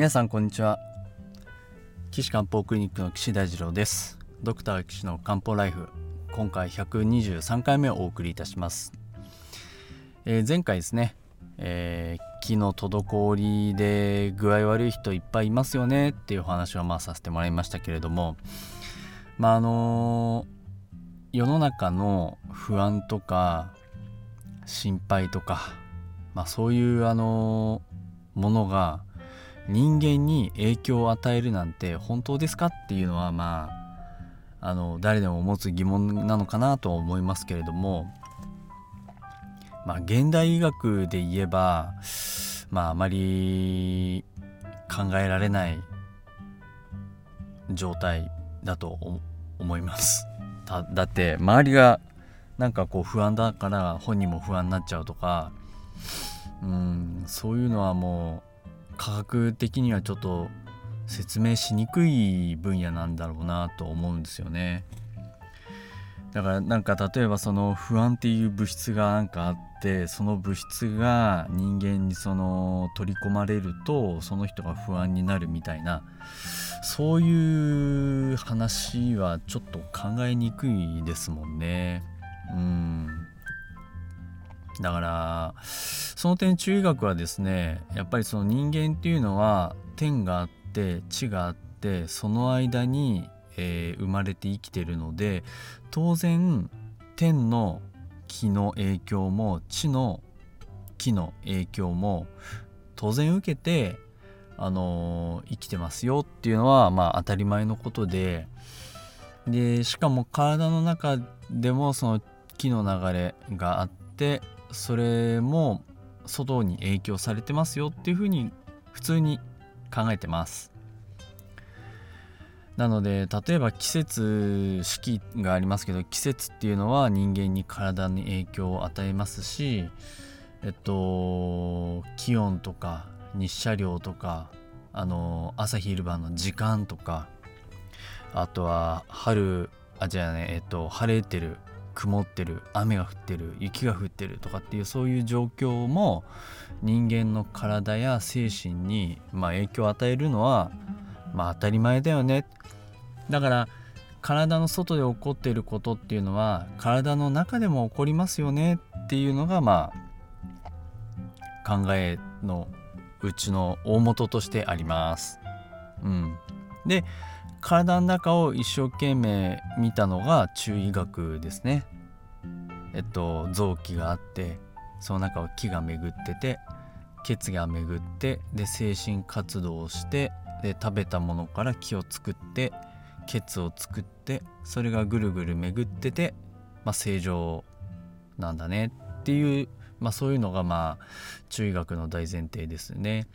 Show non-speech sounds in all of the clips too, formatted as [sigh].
皆さんこんにちは。岸漢方クリニックの岸大二郎です。ドクター岸の漢方ライフ今回123回目をお送りいたします、えー、前回ですね、えー、気の滞りで具合悪い人いっぱいいますよねっていうお話をまあさせてもらいましたけれどもまああのー、世の中の不安とか心配とか、まあ、そういうあのものが人間に影響を与えるなんて本当ですかっていうのはまああの誰でも持つ疑問なのかなとは思いますけれどもまあ現代医学で言えばまああまり考えられない状態だと思います。だだって周りがなんかこう不安だから本人も不安になっちゃうとかうんそういうのはもう科学的にはちょっと説明しにくい分野なんだろうなと思うんですよね。だからなんか例えばその不安っていう物質がなんかあってその物質が人間にその取り込まれるとその人が不安になるみたいなそういう話はちょっと考えにくいですもんね。うんだからその点中医学はですねやっぱりその人間っていうのは天があって地があってその間に、えー、生まれて生きてるので当然天の気の影響も地の気の影響も当然受けて、あのー、生きてますよっていうのはまあ当たり前のことででしかも体の中でもその気の流れがあってそれも外に影響されてますよっていうふうに普通に考えてます。なので例えば季節四季がありますけど季節っていうのは人間に体に影響を与えますしえっと気温とか日射量とかあの朝昼晩の時間とかあとは春あじゃあねえっと晴れてる曇ってる雨が降ってる雪が降ってるとかっていうそういう状況も人間の体や精神に、まあ、影響を与えるのは、まあ、当たり前だよね。だから体の外で起こっていることっていうのは体の中でも起こりますよね。っていうのがまあ考えのうちの大元としてあります。うん、で体の中を一生懸命見たのが中医学ですね。えっと臓器があってその中を気が巡ってて血が巡ってで精神活動をしてで食べたものから気を作って血を作ってそれがぐるぐる巡ってて、まあ、正常なんだねっていう、まあ、そういうのがまあ中医学の大前提ですね。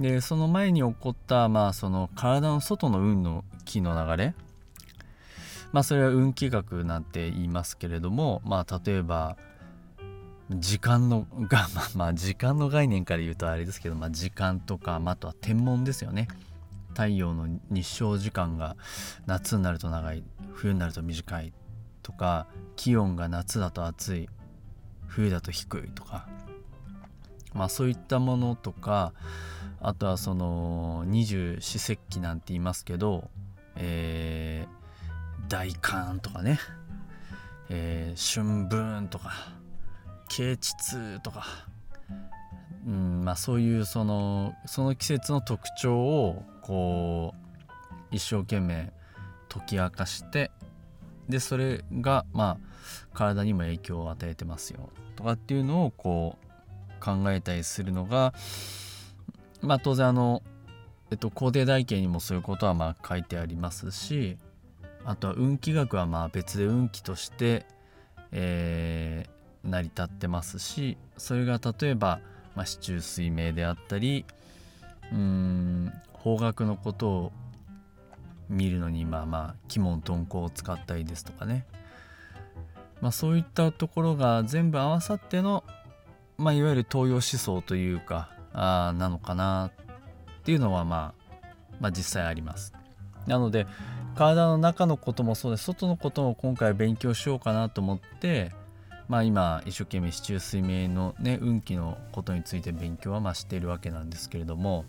でその前に起こった、まあ、その体の外の運の気の流れ。まあそれは運気学なんて言いますけれどもまあ例えば時間の [laughs] が、まあ、時間の概念から言うとあれですけど、まあ、時間とか、まあ、あとは天文ですよね。太陽の日照時間が夏になると長い冬になると短いとか気温が夏だと暑い冬だと低いとか。まあそういったものとかあとはその二十四節気なんて言いますけど、えー、大寒とかね、えー、春分とか啓蟄とか、うんまあ、そういうそのその季節の特徴をこう一生懸命解き明かしてでそれがまあ体にも影響を与えてますよとかっていうのをこう考えたりするのがまあ当然あの、えっと、工程台形にもそういうことはまあ書いてありますしあとは運気学はまあ別で運気として、えー、成り立ってますしそれが例えば、まあ、市中水明であったりうん方角のことを見るのにまあまあ鬼門遁甲を使ったりですとかね、まあ、そういったところが全部合わさっての、まあ、いわゆる東洋思想というかあなのかなっていうのは、まあ、まあ実際あります。なので体の中のこともそうです外のことも今回勉強しようかなと思ってまあ今一生懸命市中水明のね運気のことについて勉強はまあしているわけなんですけれども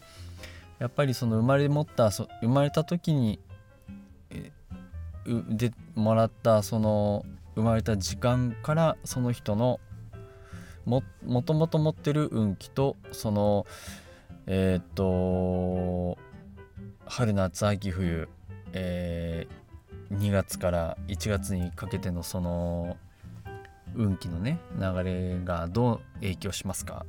やっぱりその生まれ持ったそ生まれた時にでもらったその生まれた時間からその人のもともと持ってる運気とそのえっ、と春夏秋冬、えー、2月から1月にかけてのその運気のね流れがどう影響しますか？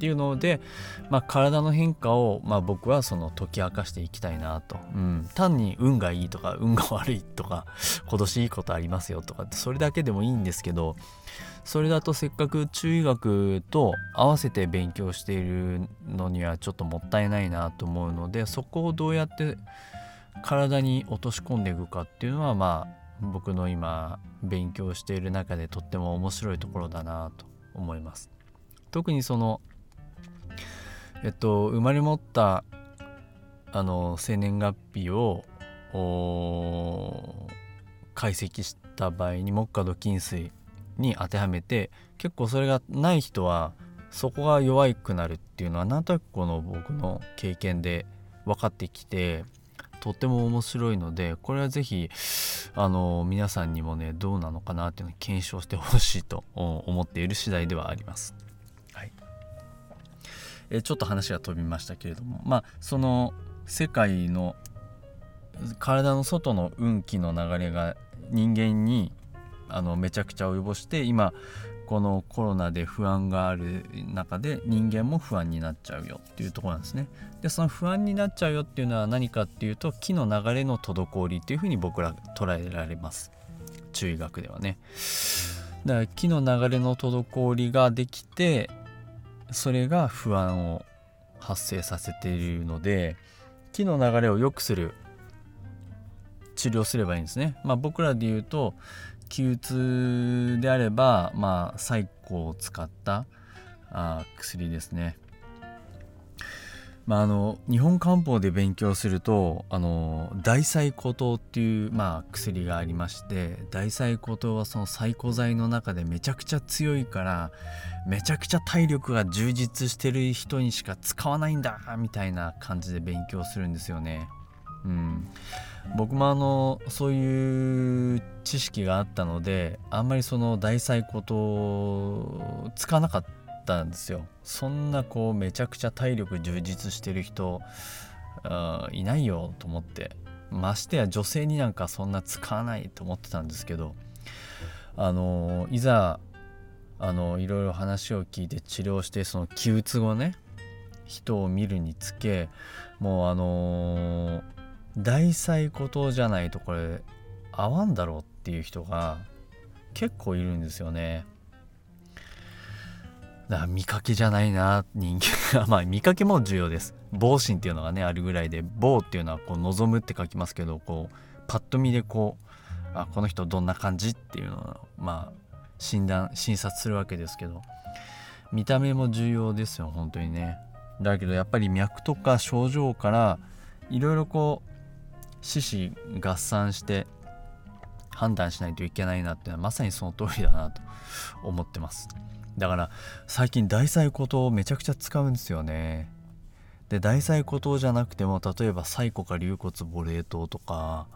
っていうので、まあ、体の変化を、まあ、僕はその解き明かしていきたいなと、うん、単に運がいいとか運が悪いとか [laughs] 今年いいことありますよとかそれだけでもいいんですけどそれだとせっかく中医学と合わせて勉強しているのにはちょっともったいないなと思うのでそこをどうやって体に落とし込んでいくかっていうのはまあ僕の今勉強している中でとっても面白いところだなと思います。特にそのえっと生まれ持ったあの生年月日を解析した場合に木下土金水に当てはめて結構それがない人はそこが弱くなるっていうのはなんとなくこの僕の経験で分かってきてとっても面白いのでこれは是非あの皆さんにもねどうなのかなっていうのを検証してほしいと思っている次第ではあります。えちょっと話が飛びましたけれどもまあその世界の体の外の運気の流れが人間にあのめちゃくちゃ及ぼして今このコロナで不安がある中で人間も不安になっちゃうよっていうとこなんですね。でその不安になっちゃうよっていうのは何かっていうと気の流れの滞りっていうふうに僕ら捉えられます。中医学ではね。だから気の流れの滞りができてそれが不安を発生させているので木の流れを良くする治療すればいいんですね。まあ、僕らで言うと気鬱であれば、まあ、サイコを使ったあ薬ですね。まあ、あの日本漢方で勉強するとあの大細固糖っていう、まあ、薬がありまして大細固糖はその細固剤の中でめちゃくちゃ強いからめちゃくちゃ体力が充実してる人にしか使わないんだみたいな感じで勉強するんですよね。うん、僕もあのそういう知識があったのであんまりその大細工とつかなかったたんですよそんなこうめちゃくちゃ体力充実してる人いないよと思ってましてや女性になんかそんな使わないと思ってたんですけどあのいざあのいろいろ話を聞いて治療してその気鬱後ね人を見るにつけもうあのー大細孤島じゃないとこれ合わんだろうっていう人が結構いるんですよね。だから見かけじゃないな人間がまあ見かけも重要です。防心っていうのがねあるぐらいで防っていうのはこう望むって書きますけどこうパッと見でこうあこの人どんな感じっていうのをまあ診断診察するわけですけど見た目も重要ですよ本当にね。だけどやっぱり脈とか症状からいろいろこう獅子合算して判断しないといけないなっていうのはまさにその通りだなと思ってますだから最近大細骨をめちゃくちゃ使うんですよね。で大細骨じゃなくても例えば細骨か龍骨母霊糖とか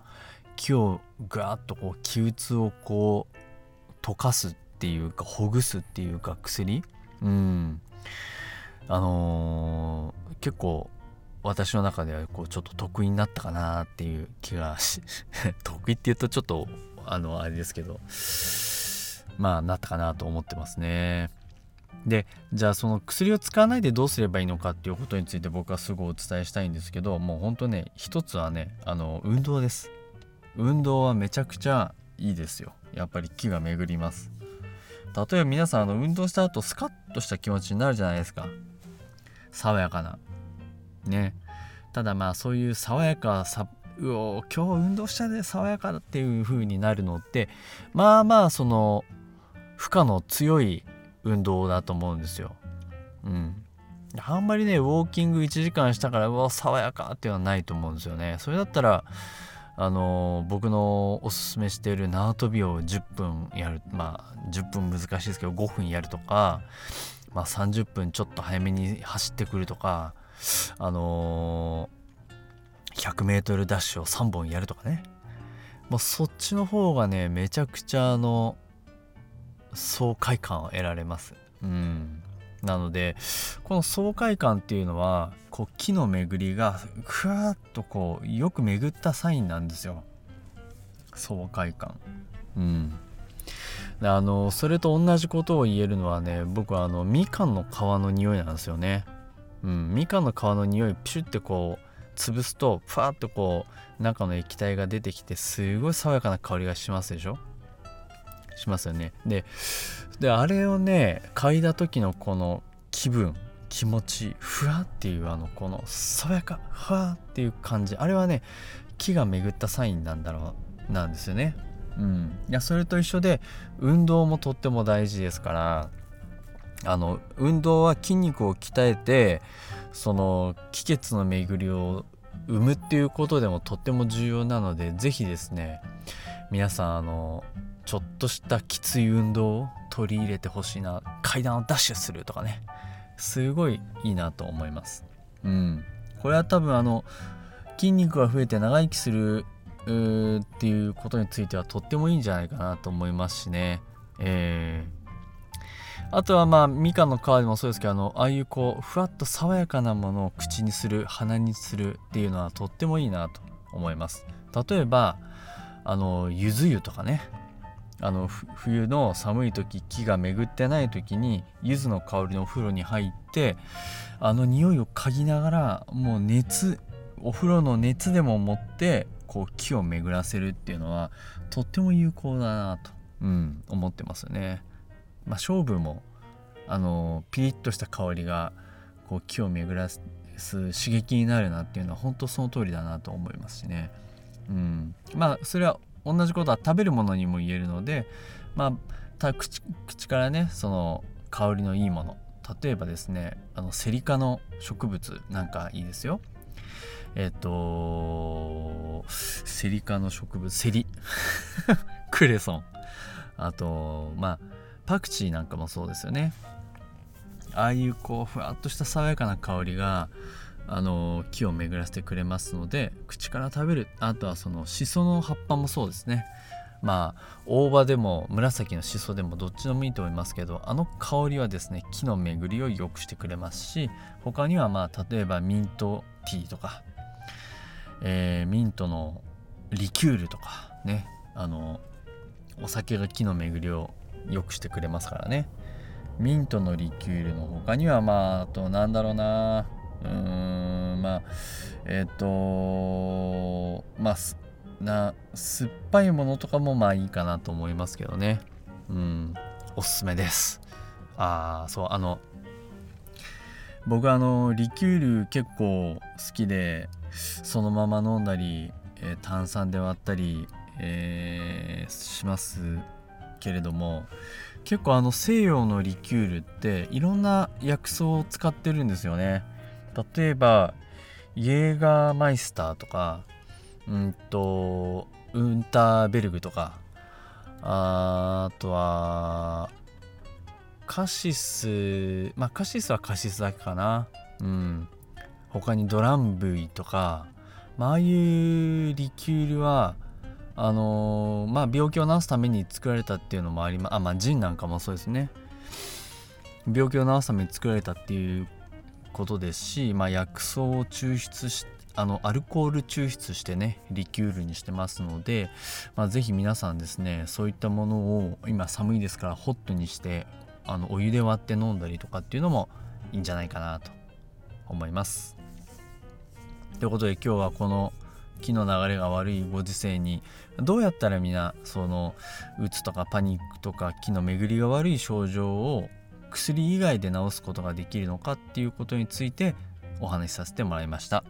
気をガーッとこう気鬱をこう溶かすっていうかほぐすっていうか薬？うん。あのー、結構私の中ではこうちょっと得意になったかなっていう気がし [laughs] 得意って言うとちょっとあのあれですけど。まあなったかなと思ってますね。でじゃあその薬を使わないでどうすればいいのかっていうことについて僕はすごいお伝えしたいんですけどもうほんとね一つはねあの運動です。運動はめちゃくちゃいいですよ。やっぱり気が巡ります。例えば皆さんあの運動した後スカッとした気持ちになるじゃないですか。爽やかな。ね。ただまあそういう爽やかさうお今日運動したで爽やかだっていう風になるのってまあまあその負荷の強い運動だと思うんですよ。うん。あんまりねウォーキング1時間したからうわ爽やかっていうのはないと思うんですよね。それだったらあの僕のおすすめしている縄跳びを10分やるまあ10分難しいですけど5分やるとか、まあ、30分ちょっと早めに走ってくるとかあのー、100m ダッシュを3本やるとかねもうそっちの方がねめちゃくちゃあの爽快感を得られます。うん。なのでこの爽快感っていうのはこう木の巡りがふわっとこうよく巡ったサインなんですよ。爽快感。うん。あのそれと同じことを言えるのはね僕はあのみかんの皮の匂いなんですよね。うん。みかんの皮の匂いピシュってこう潰すとふわっとこう中の液体が出てきてすごい爽やかな香りがしますでしょ。しますよね。でであれをね嗅いだ時のこの気分気持ちふわっていうあのこの爽やかふわっていう感じあれはね木が巡ったサインなんだろうなんですよね。うん。いやそれと一緒で運動もとっても大事ですからあの運動は筋肉を鍛えてその気血の巡りを生むっていうことでもとっても重要なので是非ですね皆さんあのちょっとしたきつい運動を取り入れてほしいな階段をダッシュするとかね。すごいいいなと思います。うん。これは多分あの筋肉が増えて長生きするっていうことについてはとってもいいんじゃないかなと思いますしね。えー。あとはまあみかんの皮でもそうですけどあのああいうこうふわっと爽やかなものを口にする鼻にするっていうのはとってもいいなと思います。例えばあのゆず湯とかね。あの冬の寒い時木が巡ってない時に柚子の香りのお風呂に入ってあの匂いを嗅ぎながらもう熱お風呂の熱でも持ってこう木を巡らせるっていうのはとっても有効だなと、うん、思ってますね。まあ、勝負もあのピリッとした香りがこう木を巡らす刺激になるなっていうのは本当その通りだなと思いますしね。うん、まあそれは同じことは食べるものにも言えるので、まあ、口口からねその香りのいいもの。例えばですねあのセリ科の植物なんかいいですよ。えっ、とセリ科の植物セリ。[laughs] クレソン。あとまあパクチーなんかもそうですよね。ああいうこうふわっとした爽やかな香りがあの木を巡らせてくれますので口から食べる。あとはそのしその葉っぱもそうですね。まあ大葉でも紫のしそでもどっちでもいいと思いますけどあの香りはですね木の巡りを良くしてくれますし他にはまあ例えばミントティーとか、えー、ミントのリキュールとかねあのお酒が木の巡りを良くしてくれますからね。ミントのリキュールの他にはまああとなんだろうな。うーんまあえっ、ー、とまあな酸っぱいものとかもまあいいかなと思いますけどね。うんおすすめです。ああそうあの僕あのリキュール結構好きでそのまま飲んだり、えー、炭酸で割ったり、えー、しますけれども結構あの西洋のリキュールっていろんな薬草を使ってるんですよね。例えばイエーガーマイスターとかうんとウンターベルグとかあとはカシスまあカシスはカシスだけかな。うん。他にドランブイとか、まああいうリキュールはあのー、まあ病気を治すために作られたっていうのもありまあまあジンなんかもそうですね。病気を治すために作られたっていうことですし、まあ、薬草を抽出しあのアルコール抽出してねリキュールにしてますので、まあ、ぜひ皆さんですねそういったものを今寒いですからホットにしてあのお湯で割って飲んだりとかっていうのもいいんじゃないかなと思います。ということで今日はこの気の流れが悪いご時世にどうやったら皆そのうつとかパニックとか気の巡りが悪い症状を薬以外で治すことができるのかっていうことについてお話しさせてもらいました。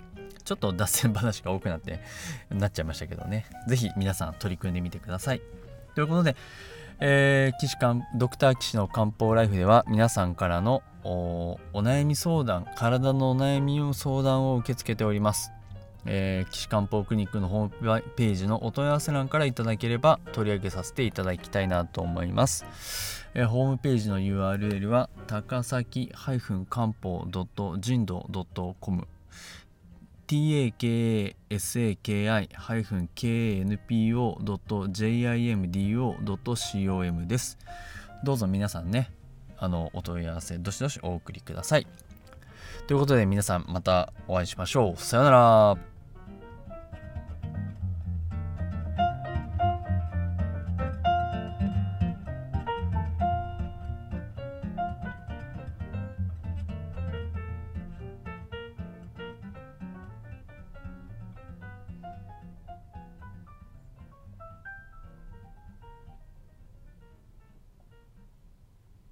ちょっと脱線話が多くなって [laughs] なっちゃいましたけどね。是非皆さん取り組んでみてください。ということで、えー、岸漢ドクター岸の漢方ライフでは皆さんからのお悩み相談体のお悩みの相談を受け付けております。えー、岸漢方クリニックのホームページのお問い合わせ欄からいただければ取り上げさせていただきたいなと思います。えー、ホームページの URL は高崎漢方人道 .com takasaki-kanpo.jimdo.com です。どうぞ皆さんね、あのお問い合わせどしどしお送りください。ということで皆さんまたお会いしましょう。さようなら。